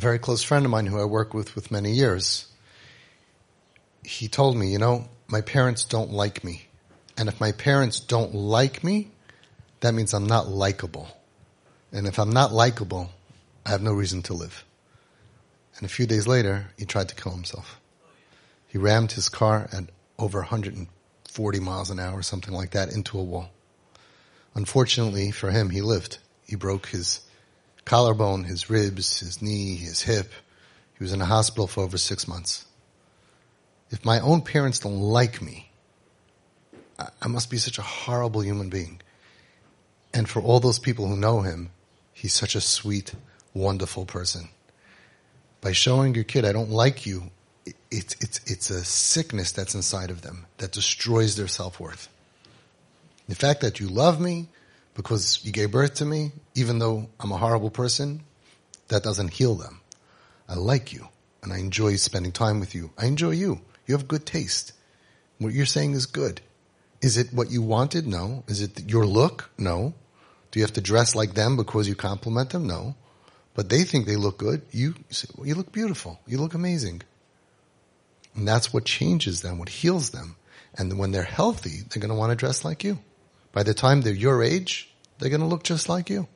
a very close friend of mine who I work with with many years, he told me, you know, my parents don't like me. And if my parents don't like me, that means I'm not likable. And if I'm not likable, I have no reason to live. And a few days later, he tried to kill himself. He rammed his car at over 140 miles an hour, something like that, into a wall. Unfortunately for him, he lived. He broke his collarbone, his ribs, his knee, his hip. He was in a hospital for over six months. If my own parents don't like me, I must be such a horrible human being. And for all those people who know him, he's such a sweet, wonderful person. By showing your kid, I don't like you, it's, it's, it's a sickness that's inside of them that destroys their self-worth. The fact that you love me because you gave birth to me, even though I'm a horrible person, that doesn't heal them. I like you and I enjoy spending time with you. I enjoy you. You have good taste. What you're saying is good. Is it what you wanted? No. Is it your look? No. Do you have to dress like them because you compliment them? No. But they think they look good. You, say you look beautiful. You look amazing. And that's what changes them, what heals them. And when they're healthy, they're going to want to dress like you. By the time they're your age, they're going to look just like you.